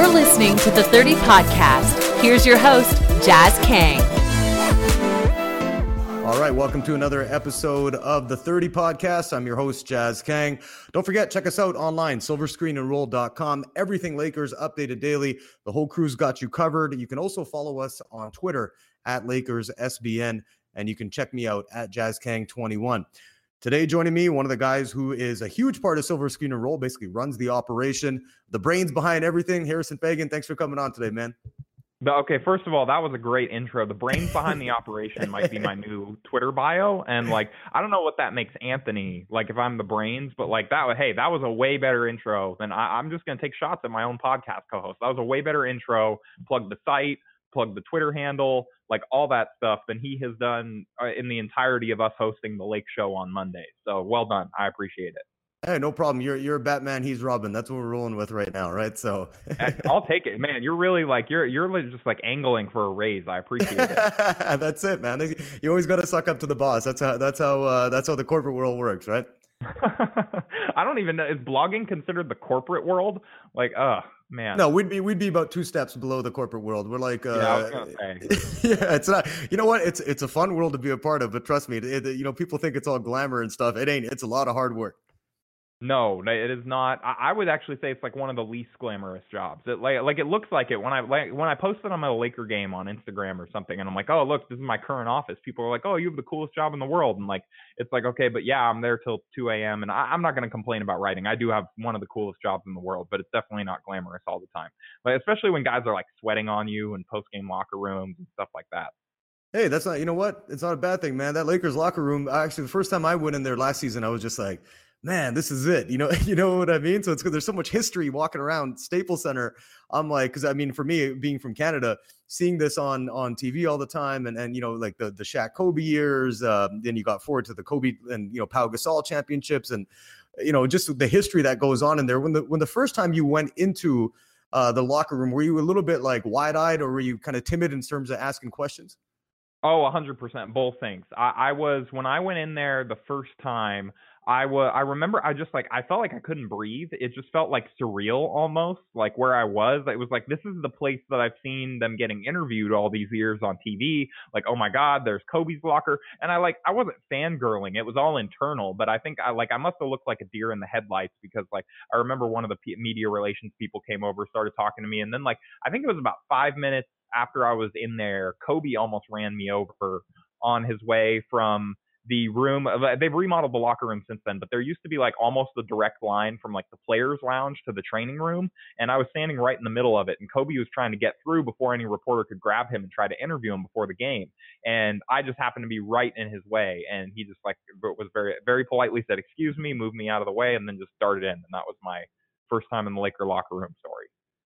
You're listening to the 30 Podcast. Here's your host, Jas Kang. All right, welcome to another episode of the 30 Podcast. I'm your host, Jas Kang. Don't forget, check us out online, silverscreenandroll.com. Everything Lakers updated daily. The whole crew's got you covered. You can also follow us on Twitter at LakersSBN, and you can check me out at JasKang21. Today, joining me, one of the guys who is a huge part of Silver Screen and Roll, basically runs the operation, the brains behind everything. Harrison Faigen, thanks for coming on today, man. Okay, first of all, that was a great intro. The brains behind the operation might be my new Twitter bio, and like I don't know what that makes Anthony like if I'm the brains, but like that. Hey, that was a way better intro than I, I'm just gonna take shots at my own podcast co-host. That was a way better intro. Plug the site, plug the Twitter handle, like all that stuff than he has done uh, in the entirety of us hosting the Lake Show on Monday. So well done. I appreciate it. Hey, no problem. You're you're Batman. He's Robin. That's what we're rolling with right now, right? So I'll take it, man. You're really like you're you're just like angling for a raise. I appreciate it. that's it, man. You always got to suck up to the boss. That's how that's how uh, that's how the corporate world works, right? I don't even know. Is blogging considered the corporate world? Like, uh man. No, we'd be we'd be about two steps below the corporate world. We're like, uh, yeah, yeah, it's not. You know what? It's it's a fun world to be a part of, but trust me, it, it, you know, people think it's all glamour and stuff. It ain't. It's a lot of hard work. No, it is not. I would actually say it's like one of the least glamorous jobs. It like like it looks like it when I like when I posted on my Laker game on Instagram or something, and I'm like, oh look, this is my current office. People are like, oh, you have the coolest job in the world, and like it's like okay, but yeah, I'm there till 2 a.m. and I, am not to complain about writing. I do have one of the coolest jobs in the world, but it's definitely not glamorous all the time. But especially when guys are like sweating on you in post game locker rooms and stuff like that. Hey, that's not you know what? It's not a bad thing, man. That Lakers locker room. Actually, the first time I went in there last season, I was just like man, this is it. You know, you know what I mean? So it's because there's so much history walking around Staples Center. I'm like, because I mean, for me, being from Canada, seeing this on on TV all the time, and and you know, like the the Shaq Kobe years. Uh, then you got forward to the Kobe and you know Pau Gasol championships, and you know just the history that goes on in there. When the when the first time you went into uh, the locker room, were you a little bit like wide eyed, or were you kind of timid in terms of asking questions? Oh, 100%. Both things. I, I was, when I went in there the first time, I was I remember I just like I felt like I couldn't breathe. It just felt like surreal almost, like where I was. It was like this is the place that I've seen them getting interviewed all these years on TV. Like, oh my God, there's Kobe's locker. And I like I wasn't fangirling. It was all internal, but I think I like I must have looked like a deer in the headlights because like I remember one of the P- media relations people came over, started talking to me, and then like I think it was about five minutes after I was in there, Kobe almost ran me over on his way from the room uh, they've remodeled the locker room since then but there used to be like almost the direct line from like the players lounge to the training room and i was standing right in the middle of it and kobe was trying to get through before any reporter could grab him and try to interview him before the game and i just happened to be right in his way and he just like was very very politely said excuse me moved me out of the way and then just started in and that was my first time in the laker locker room story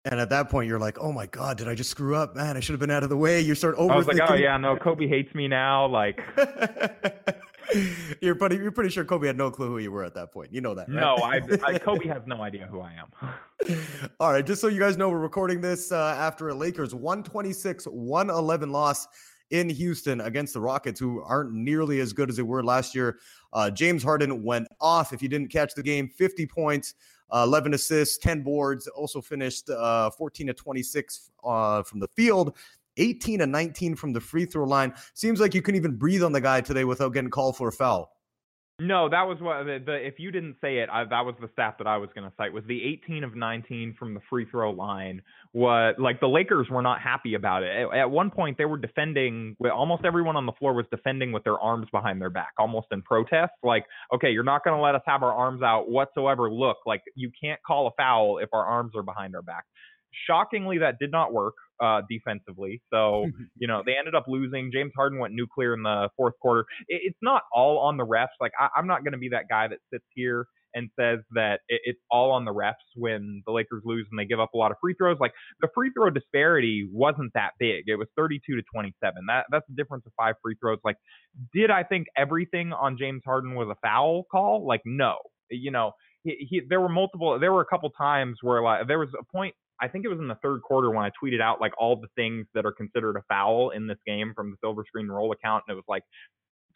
and at that point, you're like, "Oh my god, did I just screw up? Man, I should have been out of the way." You start overthinking. I was like, "Oh yeah, no, Kobe hates me now." Like, you're pretty, you're pretty sure Kobe had no clue who you were at that point. You know that, right? No, I, I Kobe has no idea who I am. All right, just so you guys know, we're recording this uh, after a Lakers 126-111 loss in Houston against the Rockets, who aren't nearly as good as they were last year. Uh, James Harden went off. If you didn't catch the game, 50 points 11 assists, 10 boards, also finished uh, 14 to 26 uh, from the field. 18 to 19 from the free throw line. Seems like you couldn't even breathe on the guy today without getting called for a foul. No, that was what the, the if you didn't say it, I, that was the stat that I was going to cite. Was the 18 of 19 from the free throw line? What like the Lakers were not happy about it. At, at one point, they were defending. Almost everyone on the floor was defending with their arms behind their back, almost in protest. Like, okay, you're not going to let us have our arms out whatsoever. Look, like you can't call a foul if our arms are behind our back. Shockingly, that did not work uh, defensively. So, you know, they ended up losing. James Harden went nuclear in the fourth quarter. It, it's not all on the refs. Like, I, am not going to be that guy that sits here and says that it, it's all on the refs when the Lakers lose and they give up a lot of free throws. Like, the free throw disparity wasn't that big. It was 32 to 27. That That's the difference of five free throws. Like, did I think everything on James Harden was a foul call? Like, no. You know, he, he, there were multiple there were a couple times where like there was a point I think it was in the third quarter when I tweeted out like all the things that are considered a foul in this game from the Silver Screen Roll account, and it was like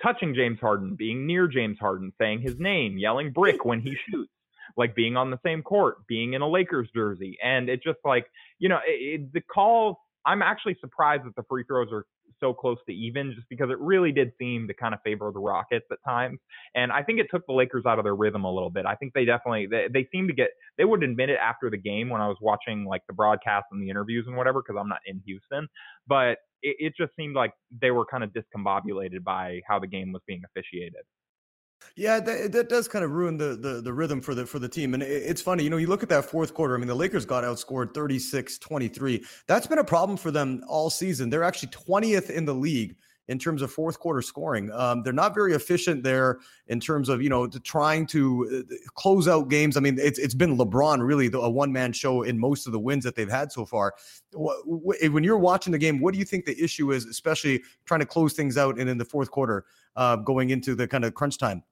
touching James Harden, being near James Harden, saying his name, yelling brick when he shoots. like being on the same court, being in a Lakers jersey. And it just like, you know, it, it, the calls, I'm actually surprised that the free throws are so close to even just because it really did seem to kind of favor the Rockets at times. And I think it took the Lakers out of their rhythm a little bit. I think they definitely they, they seem to get they would admit it after the game when I was watching like the broadcast and the interviews and whatever because I'm not in Houston. But it, it just seemed like they were kind of discombobulated by how the game was being officiated. Yeah, that, that does kind of ruin the, the the rhythm for the for the team. And it's funny, you know, you look at that fourth quarter. I mean, the Lakers got outscored 36-23. That's been a problem for them all season. They're actually 20th in the league in terms of fourth quarter scoring. Um, they're not very efficient there in terms of you know to trying to uh, close out games. I mean, it's it's been LeBron really the, a one man show in most of the wins that they've had so far. When you're watching the game, what do you think the issue is, especially trying to close things out and in the fourth quarter, uh, going into the kind of crunch time?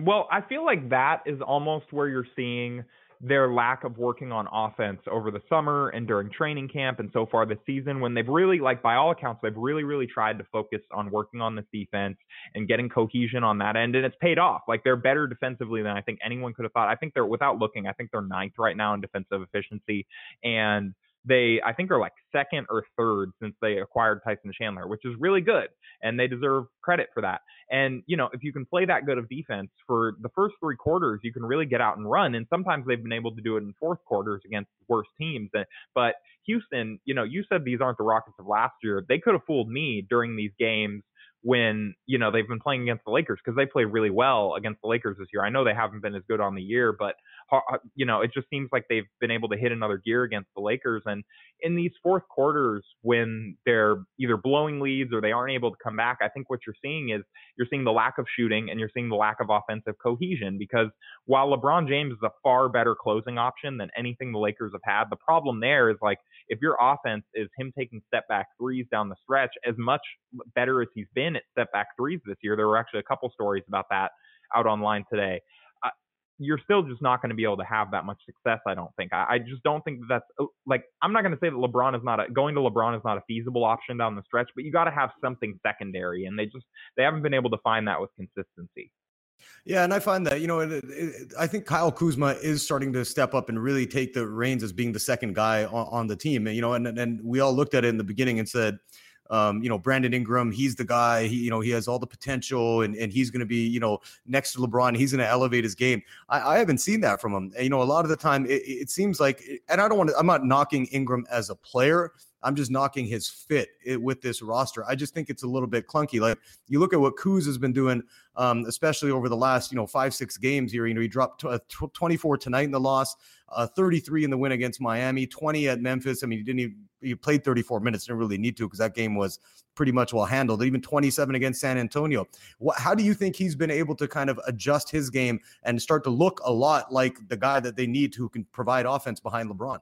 Well, I feel like that is almost where you're seeing their lack of working on offense over the summer and during training camp and so far this season when they've really like by all accounts they've really really tried to focus on working on this defense and getting cohesion on that end and it's paid off. Like they're better defensively than i think anyone could have thought. I think they're without looking i think they're ninth right now in defensive efficiency and they I think are like second or third since they acquired Tyson Chandler, which is really good, and they deserve credit for that. And you know, if you can play that good of defense for the first three quarters, you can really get out and run. And sometimes they've been able to do it in fourth quarters against worse teams. Eh, but Houston, you know, you said these aren't the Rockets of last year. They could have fooled me during these games when you know they've been playing against the Lakers because they play really well against the Lakers this year. I know they haven't been as good on the year, but you know it just seems like they've been able to hit another gear against the Lakers. And in these fourth quarters, when they're either blowing leads or they aren't able to come back, I think what you're seeing is you're seeing the lack of shooting and you're seeing the lack of offensive cohesion. Because while LeBron James is a far better closing option than anything the Lakers have had, the problem there is like if your offense is him taking step back threes down the stretch, as much better as he's been at step back threes this year, there were actually a couple stories about that out online today. Uh, you're still just not going to be able to have that much success. I don't think. I, I just don't think that that's uh, like I'm not going to say that LeBron is not a going to LeBron is not a feasible option down the stretch, but you got to have something secondary, and they just they haven't been able to find that with consistency. Yeah, and I find that you know, it, it, I think Kyle Kuzma is starting to step up and really take the reins as being the second guy on, on the team. And, you know, and and we all looked at it in the beginning and said, um, you know, Brandon Ingram, he's the guy. He, you know, he has all the potential, and and he's going to be, you know, next to LeBron. He's going to elevate his game. I, I, haven't seen that from him. You know, a lot of the time, it, it seems like, and I don't want to. I'm not knocking Ingram as a player. I'm just knocking his fit with this roster. I just think it's a little bit clunky. Like you look at what Kuz has been doing, um, especially over the last you know five six games here. You know he dropped t- uh, 24 tonight in the loss, uh, 33 in the win against Miami, 20 at Memphis. I mean he didn't even he played 34 minutes. Didn't really need to because that game was pretty much well handled. Even 27 against San Antonio. What, how do you think he's been able to kind of adjust his game and start to look a lot like the guy that they need who can provide offense behind LeBron?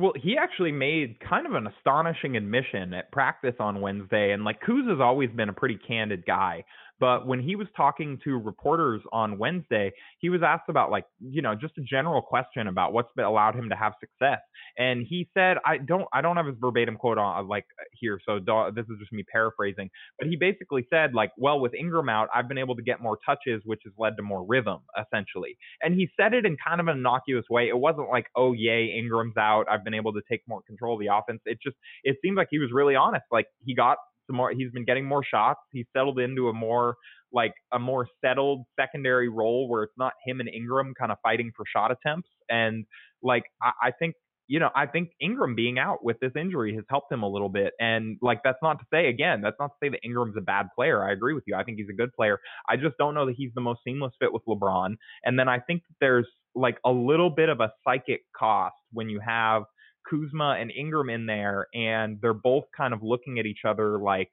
Well, he actually made kind of an astonishing admission at practice on Wednesday. And like Kuz has always been a pretty candid guy. But when he was talking to reporters on Wednesday, he was asked about like, you know, just a general question about what's allowed him to have success. And he said, I don't, I don't have his verbatim quote on uh, like uh, here, so this is just me paraphrasing. But he basically said like, well, with Ingram out, I've been able to get more touches, which has led to more rhythm, essentially. And he said it in kind of an innocuous way. It wasn't like, oh yay, Ingram's out, I've been able to take more control of the offense. It just, it seemed like he was really honest. Like he got some more. He's been getting more shots. He's settled into a more like a more settled secondary role where it's not him and Ingram kind of fighting for shot attempts. And like I, I think you know, I think Ingram being out with this injury has helped him a little bit. And like, that's not to say, again, that's not to say that Ingram's a bad player. I agree with you. I think he's a good player. I just don't know that he's the most seamless fit with LeBron. And then I think there's like a little bit of a psychic cost when you have Kuzma and Ingram in there, and they're both kind of looking at each other like,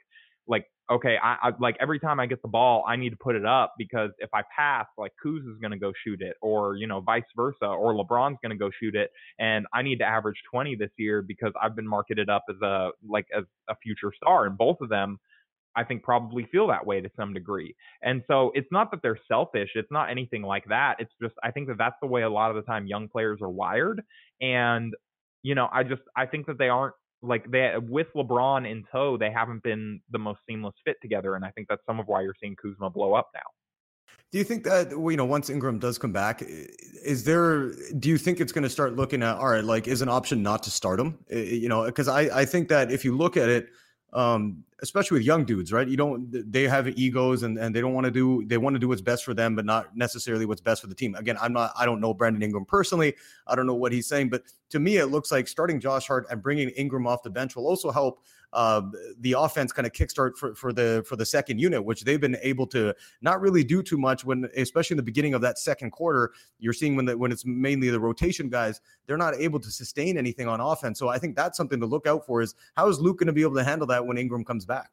like, okay, I, I like every time I get the ball, I need to put it up because if I pass, like Kuz is going to go shoot it, or you know, vice versa, or LeBron's going to go shoot it, and I need to average 20 this year because I've been marketed up as a like as a future star, and both of them. I think probably feel that way to some degree. And so it's not that they're selfish. It's not anything like that. It's just, I think that that's the way a lot of the time young players are wired. And you know, I just I think that they aren't like they with LeBron in tow, they haven't been the most seamless fit together, and I think that's some of why you're seeing Kuzma blow up now. Do you think that you know once Ingram does come back, is there? Do you think it's going to start looking at all right? Like, is an option not to start him? You know, because I I think that if you look at it, um, especially with young dudes, right? You don't they have egos and, and they don't want to do they want to do what's best for them, but not necessarily what's best for the team. Again, I'm not I don't know Brandon Ingram personally. I don't know what he's saying, but to me, it looks like starting Josh Hart and bringing Ingram off the bench will also help uh, the offense kind of kickstart for, for the for the second unit, which they've been able to not really do too much when, especially in the beginning of that second quarter. You're seeing when the, when it's mainly the rotation guys, they're not able to sustain anything on offense. So I think that's something to look out for. Is how is Luke going to be able to handle that when Ingram comes back?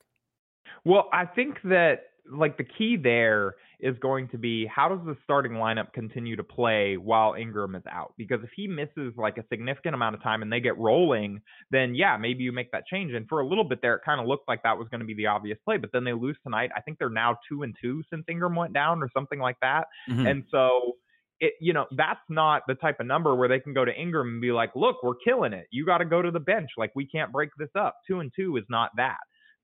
Well, I think that like the key there is going to be how does the starting lineup continue to play while Ingram is out? Because if he misses like a significant amount of time and they get rolling, then yeah, maybe you make that change. And for a little bit there, it kind of looked like that was going to be the obvious play, but then they lose tonight. I think they're now two and two since Ingram went down or something like that. Mm-hmm. And so it, you know, that's not the type of number where they can go to Ingram and be like, look, we're killing it. You got to go to the bench. Like, we can't break this up. Two and two is not that.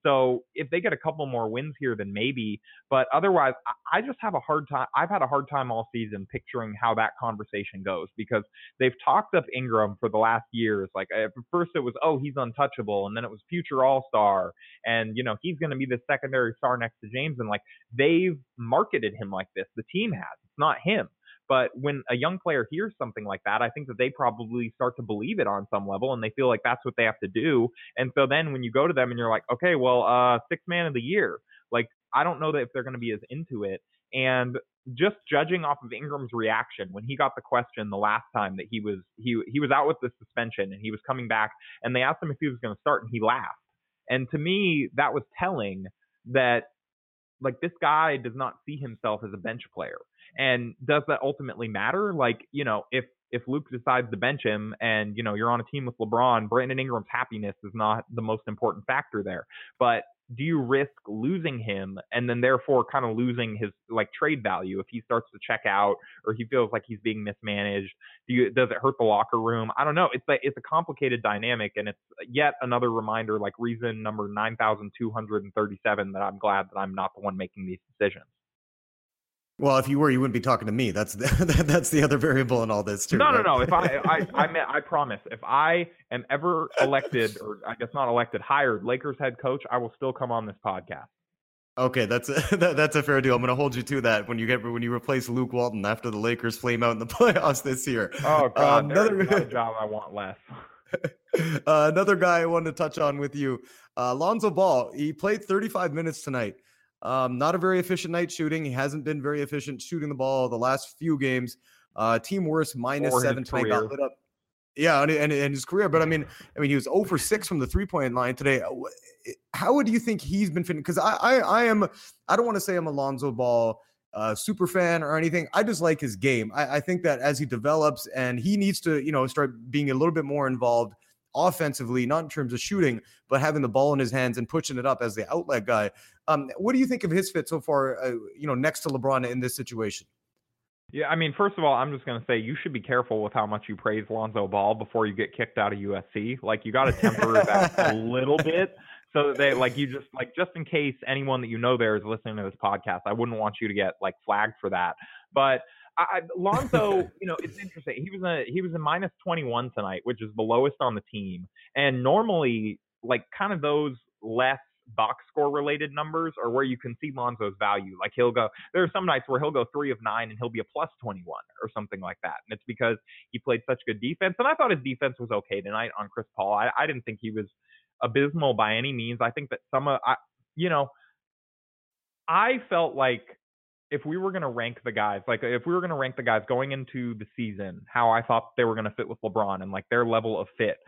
So if they get a couple more wins here, then maybe. But otherwise, I just have a hard time. I've had a hard time all season picturing how that conversation goes because they've talked up Ingram for the last years. Like eh, at first it was, oh, he's untouchable, and then it was future All Star, and you know he's going to be the secondary star next to James, and like they've marketed him like this. The team has. It's not him. But when a young player hears something like that, I think that they probably start to believe it on some level and they feel like that's what they have to do. And so then when you go to them and you're like, okay, well, uh, six man of the year, like, I don't know that if they're going to be as into it. And just judging off of Ingram's reaction when he got the question the last time that he was he he was out with the suspension and he was coming back and they asked him if he was going to start and he laughed. And to me that was telling that like this guy does not see himself as a bench player. And does that ultimately matter? Like, you know, if if Luke decides to bench him and, you know, you're on a team with LeBron, Brandon Ingram's happiness is not the most important factor there. But do you risk losing him and then therefore kind of losing his like trade value if he starts to check out or he feels like he's being mismanaged do you does it hurt the locker room i don't know it's a it's a complicated dynamic and it's yet another reminder like reason number 9237 that i'm glad that i'm not the one making these decisions well, if you were, you wouldn't be talking to me. That's the, that's the other variable in all this too. No, right? no, no. If I, I, I, mean, I promise, if I am ever elected, or I guess not elected, hired Lakers head coach, I will still come on this podcast. Okay, that's a, that, that's a fair deal. I'm going to hold you to that when you get when you replace Luke Walton after the Lakers flame out in the playoffs this year. Oh God, uh, another job I want less. uh, another guy I wanted to touch on with you, uh, Lonzo Ball. He played 35 minutes tonight. Um, not a very efficient night shooting. He hasn't been very efficient shooting the ball the last few games. Uh, team worst minus seven tonight got lit up. Yeah, and, and, and, his career. But I mean, I mean, he was 0 for 6 from the three point line today. Uh, how do you think he's been fitting? Because I, I, I am, I don't want to say I'm a Lonzo Ball uh, super fan or anything. I just like his game. I, I think that as he develops and he needs to, you know, start being a little bit more involved offensively, not in terms of shooting, but having the ball in his hands and pushing it up as the outlet guy. Um, what do you think of his fit so far? Uh, you know, next to LeBron in this situation. Yeah, I mean, first of all, I'm just going to say you should be careful with how much you praise Lonzo Ball before you get kicked out of USC. Like, you got to temper that a little bit so that they like you just like just in case anyone that you know there is listening to this podcast, I wouldn't want you to get like flagged for that. But I, Lonzo, you know, it's interesting. He was a he was a minus 21 tonight, which is the lowest on the team. And normally, like kind of those less box score related numbers are where you can see Lonzo's value. Like he'll go, there are some nights where he'll go three of nine and he'll be a plus 21 or something like that. And it's because he played such good defense. And I thought his defense was okay tonight on Chris Paul. I, I didn't think he was abysmal by any means. I think that some of, I, you know, I felt like if we were going to rank the guys, like if we were going to rank the guys going into the season, how I thought they were going to fit with LeBron and like their level of fit,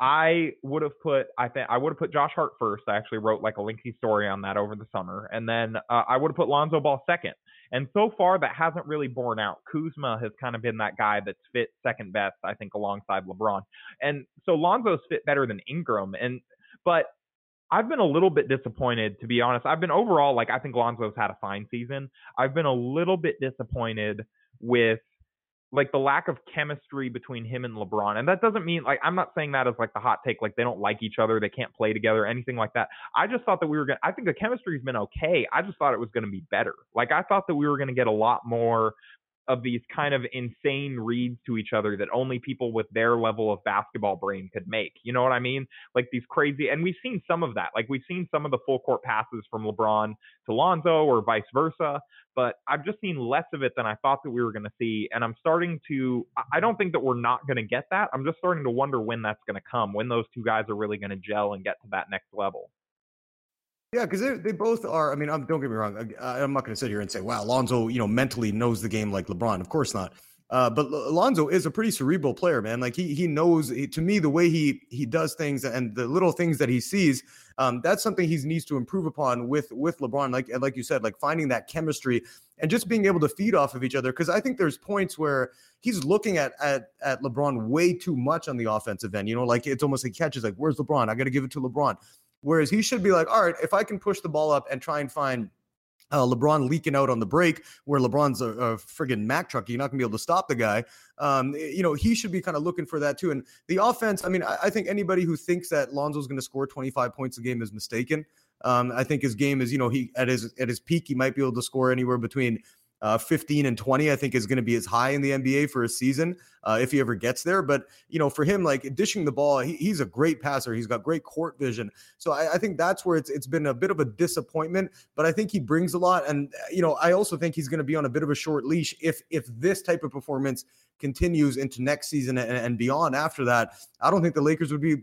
I would have put I think I would have put Josh Hart first. I actually wrote like a lengthy story on that over the summer, and then uh, I would have put Lonzo Ball second. And so far, that hasn't really borne out. Kuzma has kind of been that guy that's fit second best, I think, alongside LeBron. And so Lonzo's fit better than Ingram. And but I've been a little bit disappointed, to be honest. I've been overall like I think Lonzo's had a fine season. I've been a little bit disappointed with like the lack of chemistry between him and LeBron. And that doesn't mean like I'm not saying that as like the hot take, like they don't like each other, they can't play together, anything like that. I just thought that we were gonna I think the chemistry's been okay. I just thought it was gonna be better. Like I thought that we were gonna get a lot more of these kind of insane reads to each other that only people with their level of basketball brain could make. You know what I mean? Like these crazy, and we've seen some of that. Like we've seen some of the full court passes from LeBron to Lonzo or vice versa, but I've just seen less of it than I thought that we were going to see. And I'm starting to, I don't think that we're not going to get that. I'm just starting to wonder when that's going to come, when those two guys are really going to gel and get to that next level. Yeah, because they, they both are. I mean, I'm, don't get me wrong. I, am not going to sit here and say, "Wow, Lonzo, you know, mentally knows the game like LeBron." Of course not. Uh, but Lonzo is a pretty cerebral player, man. Like he he knows. He, to me, the way he he does things and the little things that he sees, um, that's something he needs to improve upon with with LeBron. Like like you said, like finding that chemistry and just being able to feed off of each other. Because I think there's points where he's looking at at at LeBron way too much on the offensive end. You know, like it's almost like catches like, "Where's LeBron? I got to give it to LeBron." Whereas he should be like, all right, if I can push the ball up and try and find uh, LeBron leaking out on the break, where LeBron's a, a friggin' Mack truck, you're not gonna be able to stop the guy. Um, you know, he should be kind of looking for that too. And the offense, I mean, I, I think anybody who thinks that Lonzo's to score 25 points a game is mistaken. Um, I think his game is, you know, he at his at his peak, he might be able to score anywhere between uh, 15 and 20, I think is going to be as high in the NBA for a season uh, if he ever gets there. But, you know, for him, like dishing the ball, he, he's a great passer. He's got great court vision. So I, I, think that's where it's it's been a bit of a disappointment, but I think he brings a lot. And, you know, I also think he's going to be on a bit of a short leash if if this type of performance continues into next season and, and beyond after that. I don't think the Lakers would be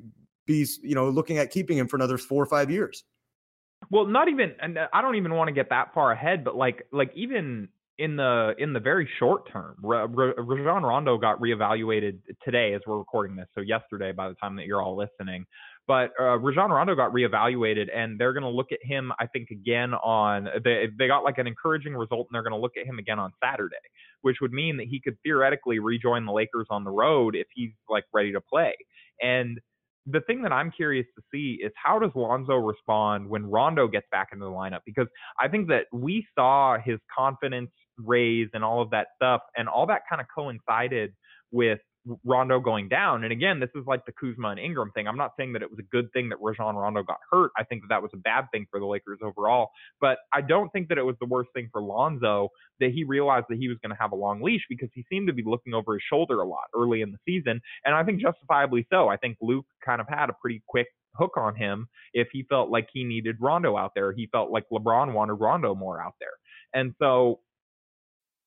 be, you know, looking at keeping him for another four or five years. Well, not even, and I don't even want to get that far ahead, but like, like even in the in the very short term, Rajon Rondo got reevaluated today as we're recording this, so yesterday by the time that you're all listening. But uh, Rajon Rondo got reevaluated, and they're going to look at him, I think, again on they they got like an encouraging result, and they're going to look at him again on Saturday, which would mean that he could theoretically rejoin the Lakers on the road if he's like ready to play. And the thing that I'm curious to see is how does Lonzo respond when Rondo gets back into the lineup? Because I think that we saw his confidence raise and all of that stuff, and all that kind of coincided with Rondo going down. And again, this is like the Kuzma and Ingram thing. I'm not saying that it was a good thing that Rajon Rondo got hurt. I think that that was a bad thing for the Lakers overall. But I don't think that it was the worst thing for Lonzo that he realized that he was going to have a long leash because he seemed to be looking over his shoulder a lot early in the season. And I think justifiably so. I think Luke kind of had a pretty quick hook on him if he felt like he needed Rondo out there. He felt like LeBron wanted Rondo more out there. And so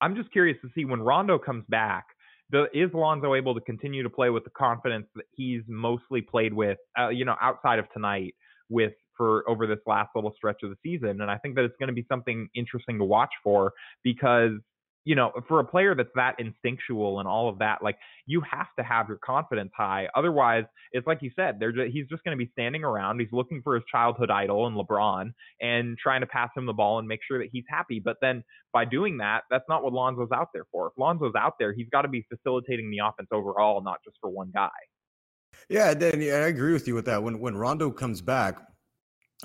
I'm just curious to see when Rondo comes back the, is Lonzo able to continue to play with the confidence that he's mostly played with, uh, you know, outside of tonight with for over this last little stretch of the season? And I think that it's going to be something interesting to watch for because you know, for a player that's that instinctual and all of that, like you have to have your confidence high. Otherwise, it's like you said, they're just, he's just going to be standing around. He's looking for his childhood idol and LeBron and trying to pass him the ball and make sure that he's happy. But then by doing that, that's not what Lonzo's out there for. If Lonzo's out there, he's got to be facilitating the offense overall, not just for one guy. Yeah, Dan, I agree with you with that. When when Rondo comes back,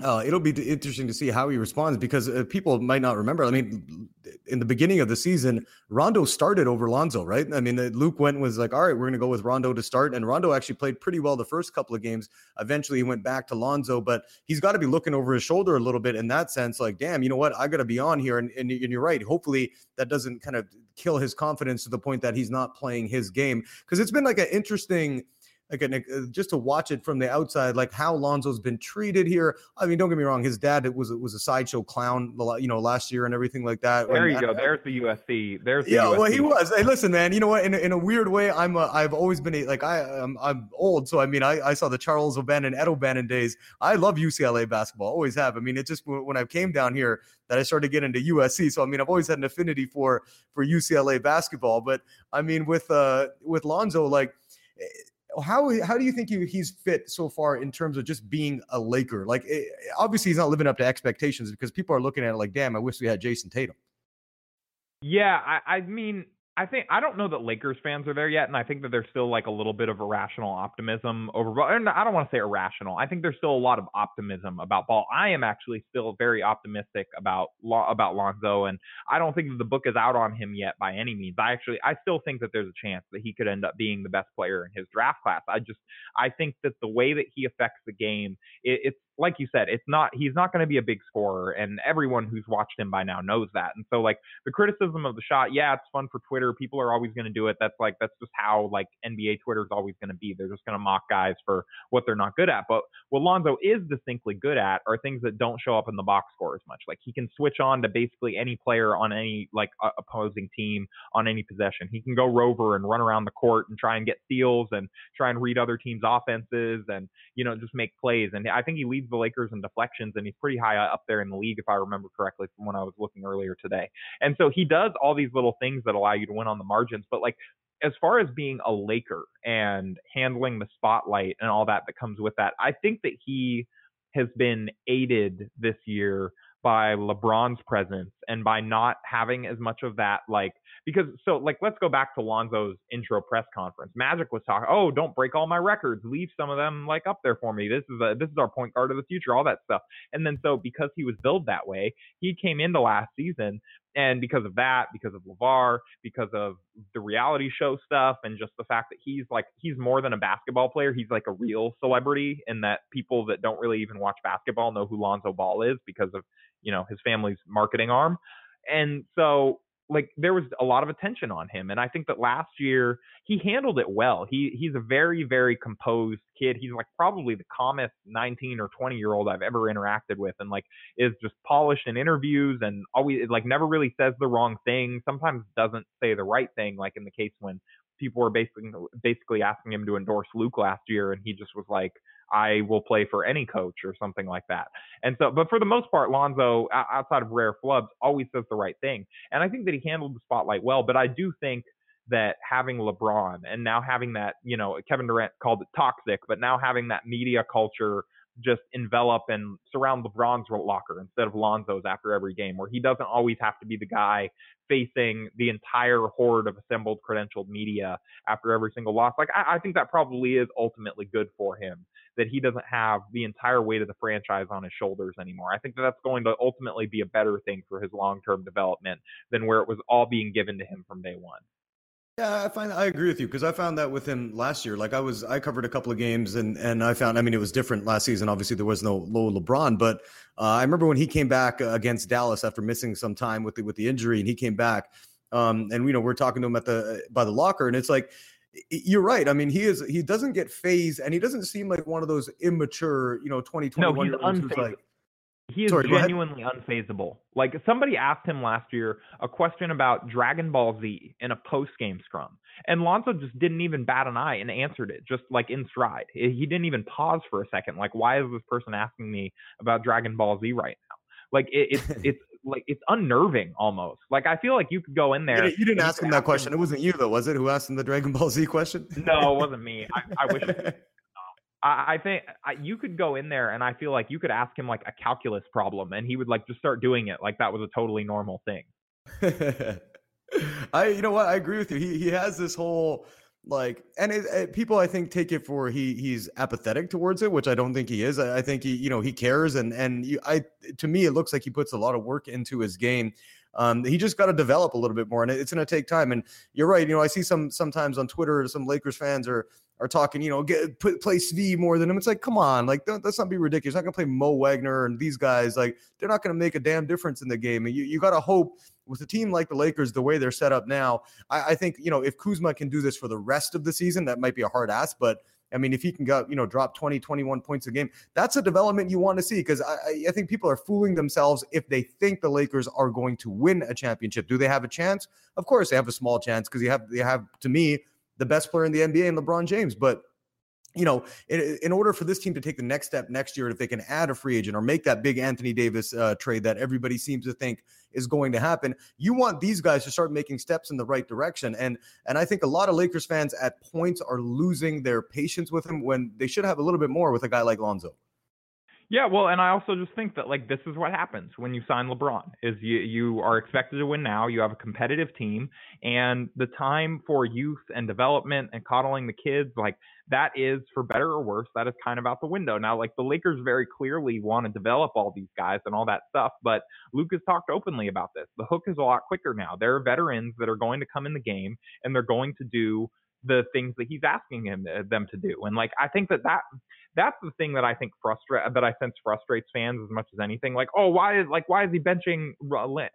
uh, it'll be interesting to see how he responds because uh, people might not remember. I mean, in the beginning of the season, Rondo started over Lonzo, right? I mean, uh, Luke went was like, "All right, we're going to go with Rondo to start," and Rondo actually played pretty well the first couple of games. Eventually, he went back to Lonzo, but he's got to be looking over his shoulder a little bit in that sense. Like, damn, you know what? I got to be on here, and, and, and you're right. Hopefully, that doesn't kind of kill his confidence to the point that he's not playing his game because it's been like an interesting like uh, just to watch it from the outside, like how Lonzo's been treated here. I mean, don't get me wrong, his dad was was a sideshow clown, you know, last year and everything like that. There you go. There's the USC. There's the yeah. USC. Well, he was. Hey, listen, man. You know what? In a, in a weird way, I'm a, I've always been a, like I I'm, I'm old, so I mean, I, I saw the Charles O'Bannon, Ed O'Bannon days. I love UCLA basketball, always have. I mean, it just when I came down here that I started getting into USC. So I mean, I've always had an affinity for for UCLA basketball. But I mean, with uh with Lonzo, like how how do you think he's fit so far in terms of just being a Laker? Like, it, eh, obviously, he's not living up to expectations because people are looking at it like, damn, I wish we had Jayson Tatum. Yeah, I, I mean, I think I don't know that Lakers fans are there yet, and I think that there's still like a little bit of irrational optimism over. And I don't want to say irrational. I think there's still a lot of optimism about ball. I am actually still very optimistic about about Lonzo, and I don't think that the book is out on him yet by any means. I actually I still think that there's a chance that he could end up being the best player in his draft class. I just I think that the way that he affects the game, it, it's like you said, it's not he's not going to be a big scorer, and everyone who's watched him by now knows that. And so like the criticism of the shot, yeah, it's fun for Twitter. People are always going to do it. That's like that's just how like NBA Twitter is always going to be. They're just going to mock guys for what they're not good at. But what Lonzo is distinctly good at are things that don't show up in the box score as much. Like he can switch on to basically any player on any like uh, opposing team on any possession. He can go rover and run around the court and try and get steals and try and read other teams' offenses and you know just make plays. And I think he leads the Lakers in deflections, and he's pretty high uh, up there in the league, if I remember correctly from when I was looking earlier today. And so he does all these little things that allow you to win on the margins. But like as far as being a Laker and handling the spotlight and all that that comes with that, I think that he has been aided this year by LeBron's presence and by not having as much of that like because so like let's go back to Lonzo's intro press conference. Magic was talking, "Oh, don't break all my records. Leave some of them like up there for me. This is a this is our point guard of the future, all that stuff." And then so because he was billed that way, he came into last season and because of that, because of LaVar, because of the reality show stuff, and just the fact that he's like, he's more than a basketball player. He's like a real celebrity, and that people that don't really even watch basketball know who Lonzo Ball is because of, you know, his family's marketing arm. And so like there was a lot of attention on him and i think that last year he handled it well. He he's a very very composed kid. He's like probably the calmest 19 or 20 year old i've ever interacted with and like is just polished in interviews and always like never really says the wrong thing sometimes doesn't say the right thing like in the case when people were basically basically asking him to endorse luke last year and he just was like I will play for any coach or something like that. And so, but for the most part, Lonzo, outside of rare flubs, always says the right thing. And I think that he handled the spotlight well. But I do think that having LeBron and now having that, you know, Kevin Durant called it toxic, but now having that media culture just envelop and surround LeBron's locker instead of Lonzo's after every game, where he doesn't always have to be the guy facing the entire horde of assembled credentialed media after every single loss. Like I, I think that probably is ultimately good for him that he doesn't have the entire weight of the franchise on his shoulders anymore. I think that that's going to ultimately be a better thing for his long-term development than where it was all being given to him from day one. Yeah, I find I agree with you because I found that with him last year. Like I was, I covered a couple of games and and I found, I mean, it was different last season. Obviously, there was no low LeBron, but uh, I remember when he came back against Dallas after missing some time with the with the injury, and he came back. Um, and you know, we're talking to him at the by the locker, and it's like you're right. I mean, he is he doesn't get phased, and he doesn't seem like one of those immature, you know, 2021 no, he's who's like he is Sorry, genuinely unfazable. Like somebody asked him last year a question about Dragon Ball Z in a post game scrum, and Lonzo just didn't even bat an eye and answered it just like in stride. He didn't even pause for a second. Like, why is this person asking me about Dragon Ball Z right now? Like it, it's it's like it's unnerving almost. Like I feel like you could go in there. You didn't, ask him that question. Him. It wasn't you though, was it? Who asked him the Dragon Ball Z question? No, it wasn't me. I, I wish. I, I think I, you could go in there and I feel like you could ask him like a calculus problem and he would like just start doing it like that was a totally normal thing. I, you know what? I agree with you. He he has this whole like, and it, it, people I think take it for he he's apathetic towards it, which I don't think he is. I, I think he you know he cares and and you, I to me it looks like he puts a lot of work into his game. Um, he just got to develop a little bit more, and it's going to take time. And you're right. You know, I see some sometimes on Twitter, some Lakers fans are are talking, you know, get put, play Svi more than him. It's like, come on, like let's not be ridiculous. Not gonna play Mo Wagner and these guys. Like they're not gonna make a damn difference in the game. And you you gotta hope with a team like the Lakers, the way they're set up now. I, I think you know if Kuzma can do this for the rest of the season, that might be a hard ask, but. I mean, if he can go, you know, drop 20, 21 points a game, that's a development you want to see because I, I think people are fooling themselves if they think the Lakers are going to win a championship. Do they have a chance? Of course, they have a small chance because you have, they have, to me, the best player in the NBA and LeBron James. But you know, in, in, order for this team to take the next step next year, if they can add a free agent or make that big Anthony Davis uh, trade that everybody seems to think is going to happen, you want these guys to start making steps in the right direction. And and I think a lot of Lakers fans at points are losing their patience with him when they should have a little bit more with a guy like Lonzo. Yeah, well, and I also just think that like this is what happens when you sign LeBron is you you are expected to win now. You have a competitive team, and the time for youth and development and coddling the kids like that is for better or worse that is kind of out the window now. Like the Lakers very clearly want to develop all these guys and all that stuff, but Luke has talked openly about this. The hook is a lot quicker now. There are veterans that are going to come in the game and they're going to do the things that he's asking him uh, them to do. And like I think that that that's the thing that I think frustrate that I sense frustrates fans as much as anything. Like, oh, why is like why is he benching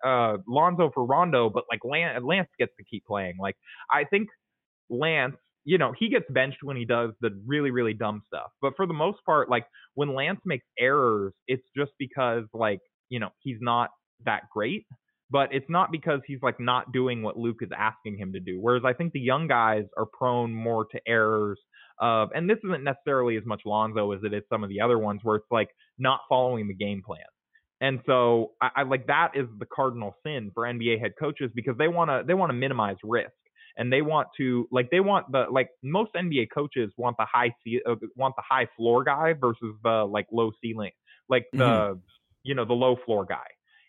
uh, Lonzo for Rondo, but like Lance, Lance gets to keep playing? Like, I think Lance, you know, he gets benched when he does the really really dumb stuff. But for the most part, like when Lance makes errors, it's just because like you know he's not that great but it's not because he's like not doing what Luke is asking him to do. Whereas I think the young guys are prone more to errors of, and this isn't necessarily as much Lonzo as it is some of the other ones where it's like not following the game plan. And so I, I like that is the cardinal sin for NBA head coaches because they want to they want to minimize risk and they want to like they want the like most NBA coaches want the high uh, want the high floor guy versus the like low ceiling like the mm-hmm. you know the low floor guy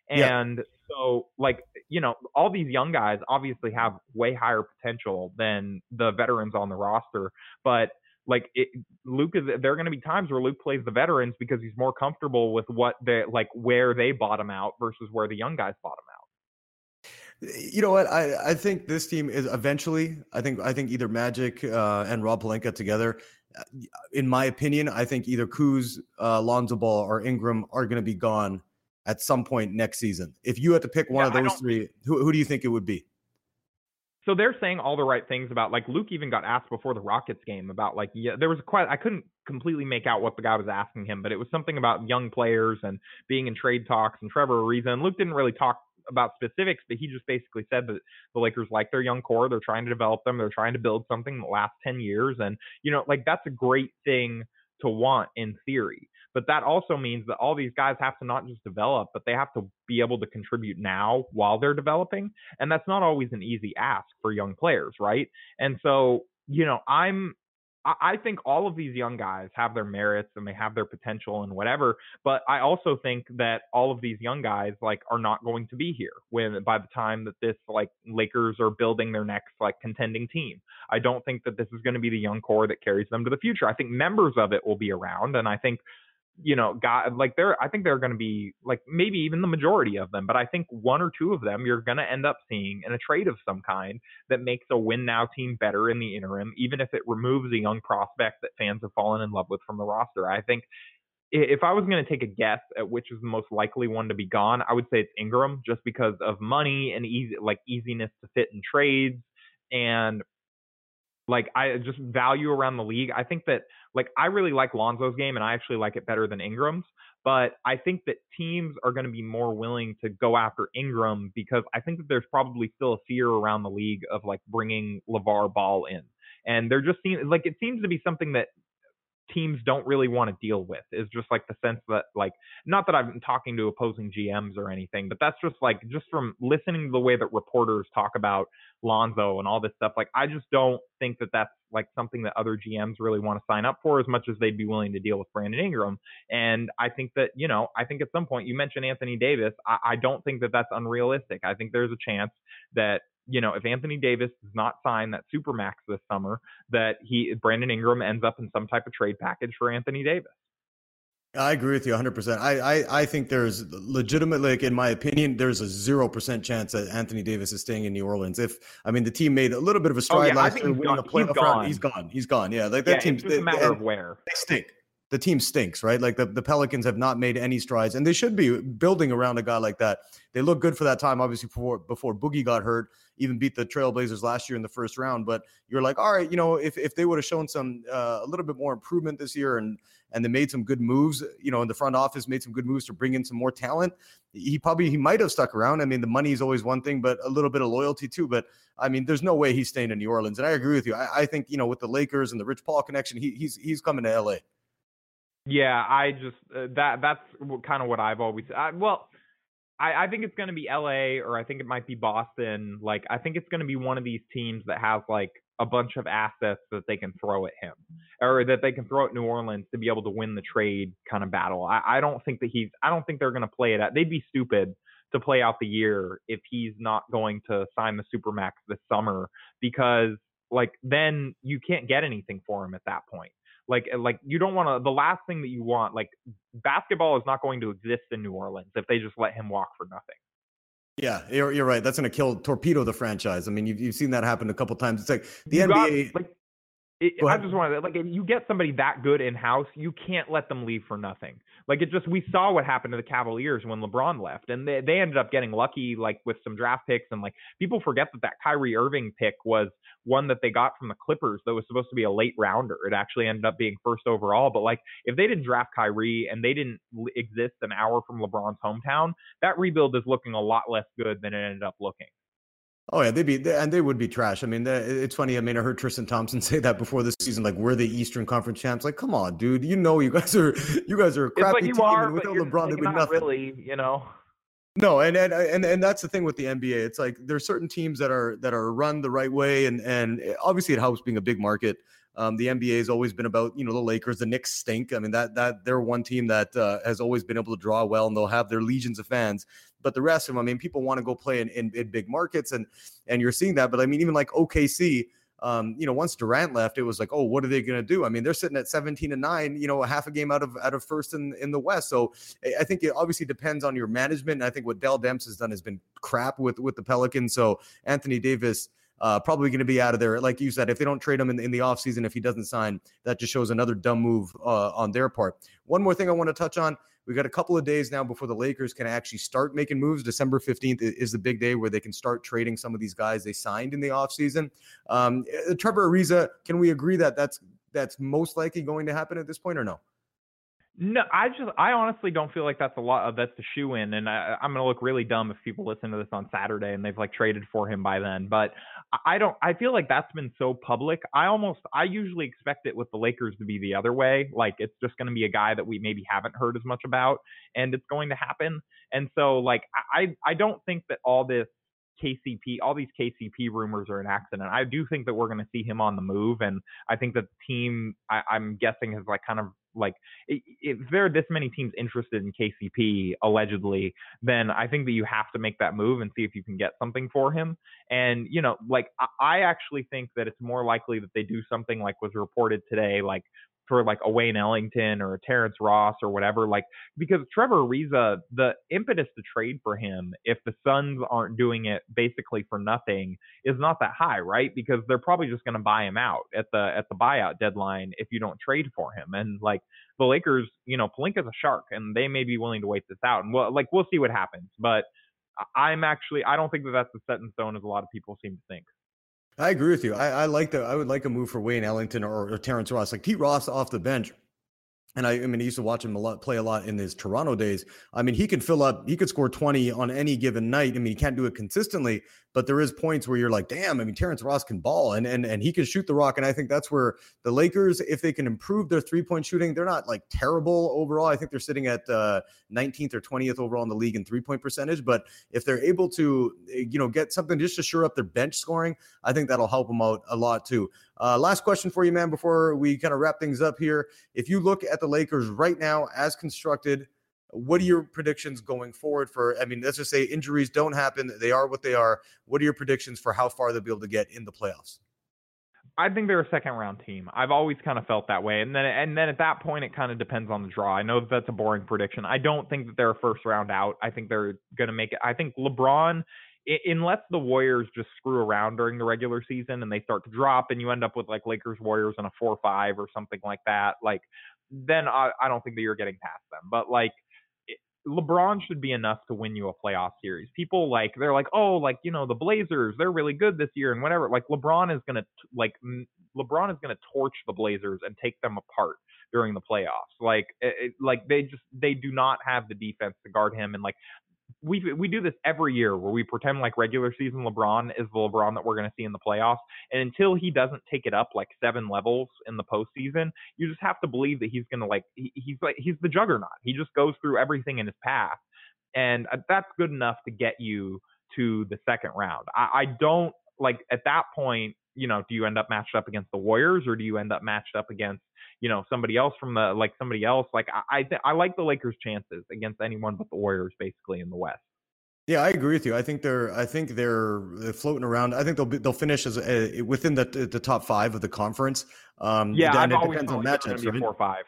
and yeah. so, like, you know, all these young guys obviously have way higher potential than the veterans on the roster. But like, it, Luke is there are going to be times where Luke plays the veterans because he's more comfortable with what they like where they bottom out versus where the young guys bottom out. You know what? I, I think this team is eventually. I think I think either Magic uh, and Rob Pelinka together. Uh, in my opinion, I think either Kuz, uh, Lonzo Ball, or Ingram are going to be gone at some point next season. If you had to pick one yeah, of those three, who, who do you think it would be? So they're saying all the right things about like Luke even got asked before the Rockets game about like yeah there was quite I couldn't completely make out what the guy was asking him but it was something about young players and being in trade talks and Trevor Ariza and Luke didn't really talk about specifics but he just basically said that the Lakers like their young core they're trying to develop them they're trying to build something that lasts 10 years and you know like that's a great thing to want in theory but that also means that all these guys have to not just develop, but they have to be able to contribute now while they're developing. And that's not always an easy ask for young players, right? And so, you know, I'm I think all of these young guys have their merits and they have their potential and whatever. But I also think that all of these young guys like are not going to be here when by the time that this like Lakers are building their next like contending team. I don't think that this is going to be the young core that carries them to the future. I think members of it will be around, and I think you know, got like there, I think they're going to be like maybe even the majority of them, but I think one or two of them you're going to end up seeing in a trade of some kind that makes a win now team better in the interim, even if it removes a young prospect that fans have fallen in love with from the roster. I think if I was going to take a guess at which is the most likely one to be gone, I would say it's Ingram just because of money and easy, like easiness to fit in trades and like I just value around the league. I think that like I really like Lonzo's game and I actually like it better than Ingram's, but I think that teams are going to be more willing to go after Ingram because I think that there's probably still a fear around the league of like bringing LaVar Ball in. And they're just seeing like it seems to be something that teams don't really want to deal with is just like the sense that like not that I'm talking to opposing GMs or anything, but that's just like just from listening to the way that reporters talk about Lonzo and all this stuff. Like I just don't think that that's like something that other GMs really want to sign up for as much as they'd be willing to deal with Brandon Ingram. And I think that you know I think at some point you mentioned Anthony Davis. I, I don't think that that's unrealistic. I think there's a chance that you know, if Anthony Davis does not sign that super max this summer, that he Brandon Ingram ends up in some type of trade package for Anthony Davis. I agree with you 100%. I, I, I think there's legitimately, like, in my opinion, there's a 0% chance that Anthony Davis is staying in New Orleans. If, I mean, the team made a little bit of a stride oh, yeah, last year winning a playoff he's gone. He's gone. He's gone. Yeah. Like that yeah, team. It's just a matter they, of where. They stink the team stinks, right? Like the, the Pelicans have not made any strides, and they should be building around a guy like that. They look good for that time, obviously, before before Boogie got hurt, even beat the Trailblazers last year in the first round. But you're like, all right, you know, if, if they would have shown some uh, a little bit more improvement this year and and they made some good moves, you know, in the front office made some good moves to bring in some more talent, he probably he might have stuck around. I mean, the money is always one thing, but a little bit of loyalty too. But I mean, there's no way he's staying in New Orleans. And I agree with you. I, I think, you know, with the Lakers and the Rich Paul connection, he, he's he's coming to LA. Yeah, I just uh, that that's kind of what I've always. I, well, I, I think it's going to be L.A. or I think it might be Boston. Like I think it's going to be one of these teams that has like a bunch of assets that they can throw at him or that they can throw at New Orleans to be able to win the trade kind of battle. I, I don't think that he's I don't think they're going to play it out. They'd be stupid to play out the year if he's not going to sign the supermax this summer because like then you can't get anything for him at that point. Like eh, like you don't want to the last thing that you want like basketball is not going to exist in New Orleans if they just let him walk for nothing. Yeah, you're, you're right. That's going to kill torpedo the franchise. I mean, you've, you've seen that happen a couple times. It's like the you NBA. Got, like, it, I just wanted to, like if you get somebody that good in house, you can't let them leave for nothing. Like it just we saw what happened to the Cavaliers when LeBron left, and they they ended up getting lucky like with some draft picks, and like people forget that that Kyrie Irving pick was one that they got from the Clippers that was supposed to be a late rounder. It actually ended up being first overall, but like if they didn't draft Kyrie and they didn't exist an hour from LeBron's hometown, that rebuild is looking a lot less good than it ended up looking. Oh yeah, they'd be and they would be trash. I mean, it's funny. I mean, I heard Tristan Thompson say that before the season, like we're the Eastern Conference champs. Like, come on, dude. You know, you guys are you guys are a crappy like team, are, and without LeBron, they'd be nothing. Really, you know. No, and, and and and that's the thing with the NBA. It's like there's certain teams that are that are run the right way, and and obviously it helps being a big market. Um, the NBA has always been about you know the Lakers. The Knicks stink. I mean that that they're one team that uh, has always been able to draw well, and they'll have their legions of fans. But the rest of them, I mean, people want to go play in, in, in big markets, and and you're seeing that. But I mean, even like OKC, um, you know, once Durant left, it was like, oh, what are they going to do? I mean, they're sitting at 17 and nine, you know, a half a game out of out of first in in the West. So I think it obviously depends on your management. And I think what Dell Demps has done has been crap with with the Pelicans. So Anthony Davis uh, probably going to be out of there. Like you said, if they don't trade him in, in the offseason, if he doesn't sign, that just shows another dumb move uh, on their part. One more thing I want to touch on. We got a couple of days now before the Lakers can actually start making moves. December 15th is the big day where they can start trading some of these guys they signed in the offseason. Um, uh, Trevor Ariza, can we agree that that's that's most likely going to happen at this point or no? No, I just I honestly don't feel like that's a lot. Of, that's the shoe in, and I, am gonna look really dumb if people listen to this on Saturday and they've like traded for him by then. But I don't. I feel like that's been so public. I almost I usually expect it with the Lakers to be the other way. Like it's just gonna be a guy that we maybe haven't heard as much about, and it's going to happen. And so like I I don't think that all this KCP, all these KCP rumors are an accident. I do think that we're going to see him on the move, and I think that the team, I, am guessing, has like kind of like if there are this many teams interested in KCP allegedly, then I think that you have to make that move and see if you can get something for him. And you know, like I actually think that it's more likely that they do something like was reported today, like for like a Wayne Ellington or a Terrence Ross or whatever. Like because Trevor Ariza, the impetus to trade for him, if the Suns aren't doing it basically for nothing, is not that high, right? Because they're probably just going to buy him out at the at the buyout deadline if you don't trade for him. And like the Lakers, you know, Pelinka's a shark, and they may be willing to wait this out. And well, like we'll see what happens, but. I'm actually I don't think that that's a set in stone as a lot of people seem to think. I agree with you. I, I like the. I would like a move for Wayne Ellington or, or Terrence Ross. Like T-Ross off the bench and I, I mean, I used to watch him a lot, play a lot in his Toronto days. I mean, he could fill up, he could score 20 on any given night. I mean, he can't do it consistently, but there is points where you're like, damn, I mean, Terrence Ross can ball and and and he can shoot the rock. And I think that's where the Lakers, if they can improve their three-point shooting, they're not like terrible overall. I think they're sitting at uh, 19th or 20th overall in the league in three-point percentage. But if they're able to, eh, you know, get something just to shore up their bench scoring, I think that'll help them out a lot too. Uh, last question for you, man, before we kind of wrap things up here. If you look at the Lakers right now as constructed, what are your predictions going forward for? I mean, let's just say injuries don't happen, they are what they are. What are your predictions for how far they'll be able to get in the playoffs? I think they're a second round team. I've always kind of felt that way, and then and then at that point, it kind of depends on the draw. I know that that's a boring prediction. I don't think that they're a first round out. I think they're going to make it. I think LeBron unless the Warriors just screw around during the regular season and they start to drop and you end up with like Lakers Warriors in a four five or something like that, like then I, I don't think that you're getting past them. But like LeBron should be enough to win you a playoff series. People like they're like, oh, like you know the Blazers, they're really good this year and whatever. Like LeBron is gonna like LeBron is gonna torch the Blazers and take them apart during the playoffs. Like it, like they just they do not have the defense to guard him and like we we do this every year where we pretend like regular season LeBron is the LeBron that we're going to see in the playoffs, and until he doesn't take it up like seven levels in the postseason, you just have to believe that he's going to like he, he's like he's the juggernaut. He just goes through everything in his path, and uh, that's good enough to get you to the second round. I, I don't like at that point you know, do you end up matched up against the Warriors or do you end up matched up against you know somebody else from the like somebody else? Like I I, th- I like the Lakers' chances against anyone but the Warriors, basically in the West. Yeah, I agree with you. I think they're I think they're floating around. I think they'll be, they'll finish as a, within the the top five of the conference. Um, yeah, I've it depends on matchups. Right? Four five.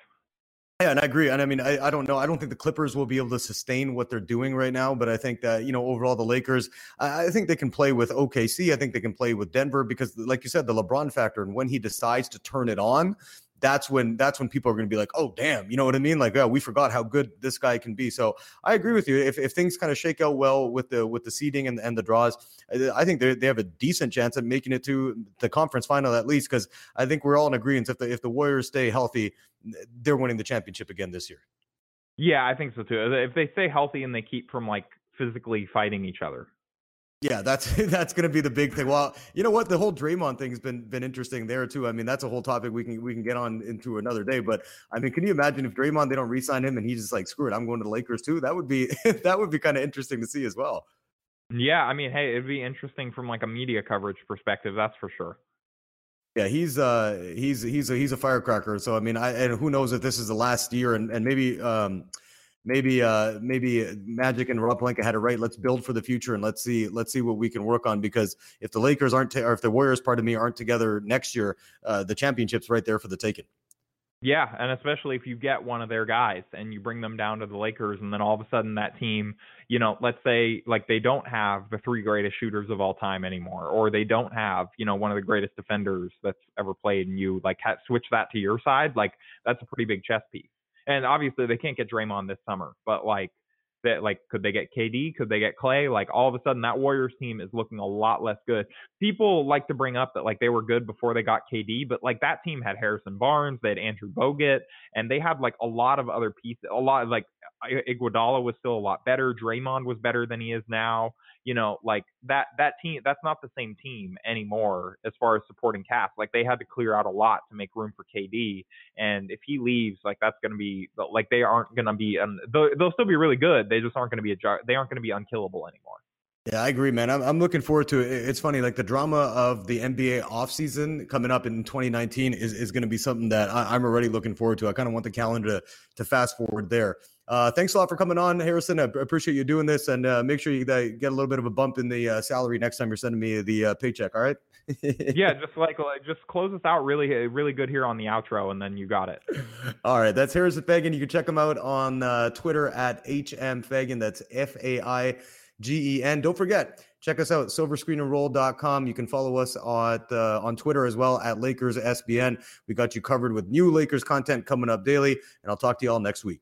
Yeah, and I agree. And I mean, I, I don't know. I don't think the Clippers will be able to sustain what they're doing right now. But I think that, you know, overall, the Lakers, I, I think they can play with OKC. I think they can play with Denver because, like you said, the LeBron factor. And when he decides to turn it on, that's when that's when people are going to be like, oh damn, you know what I mean? Like, oh, we forgot how good this guy can be. So I agree with you. If, if things kind of shake out well with the with the seeding and, and the draws, I think they have a decent chance of making it to the conference final at least. Because I think we're all in agreement if the if the Warriors stay healthy, they're winning the championship again this year. Yeah, I think so too. If they stay healthy and they keep from like physically fighting each other. Yeah, that's that's going to be the big thing. Well, you know what, the whole Draymond thing's been been interesting there too. I mean, that's a whole topic we can we can get on into another day. But I mean, can you imagine if Draymond they don't re-sign him and he's just like, screw it, I'm going to the Lakers too? That would be that would be kind of interesting to see as well. Yeah, I mean, hey, it'd be interesting from like a media coverage perspective, that's for sure. Yeah, he's uh he's he's a he's a firecracker. So I mean, I and who knows if this is the last year and and maybe um maybe uh maybe Magic and Rob Pelinka had it right. Let's build for the future and let's see let's see what we can work on because if the Lakers aren't or if the Warriors, part of me, aren't together next year, uh, the championship's right there for the taking. Yeah, and especially if you get one of their guys and you bring them down to the Lakers, and then all of a sudden that team, you know, let's say like they don't have the three greatest shooters of all time anymore, or they don't have, you know, one of the greatest defenders that's ever played, and you like switch that to your side, like that's a pretty big chess piece. And obviously they can't get Draymond this summer, but like that like could they get KD? Could they get Clay? Like all of a sudden that Warriors team is looking a lot less good. People like to bring up that like they were good before they got KD, but like that team had Harrison Barnes, they had Andrew Bogut, and they had like a lot of other pieces. A lot of like Iguodala was still a lot better. Draymond was better than he is now you know, like that that team that's not the same team anymore as far as supporting cast. Like they had to clear out a lot to make room for KD, and if he leaves, like that's going to be like they aren't going to be. Um, they'll, they'll still be really good. They just aren't going to be a they aren't going to be unkillable anymore. Yeah, I agree, man. I'm, I'm looking forward to it. It's funny, like the drama of the NBA offseason coming up in 2019 is, is going to be something that I, am already looking forward to. I kind of want the calendar to, to fast forward there. Uh, thanks a lot for coming on, Harrison. I appreciate you doing this, and uh, make sure you get a little bit of a bump in the uh, salary next time you're sending me the uh, paycheck. All right? yeah, just like, like just close us out really, really good here on the outro, and then you got it. All right, that's Harrison Faigen. You can check him out on uh, Twitter at hm faigen. That's F A I G E N. Don't forget, check us out silverscreenandroll.com. You can follow us at, uh, on Twitter as well at Lakers SBN. We got you covered with new Lakers content coming up daily, and I'll talk to you all next week.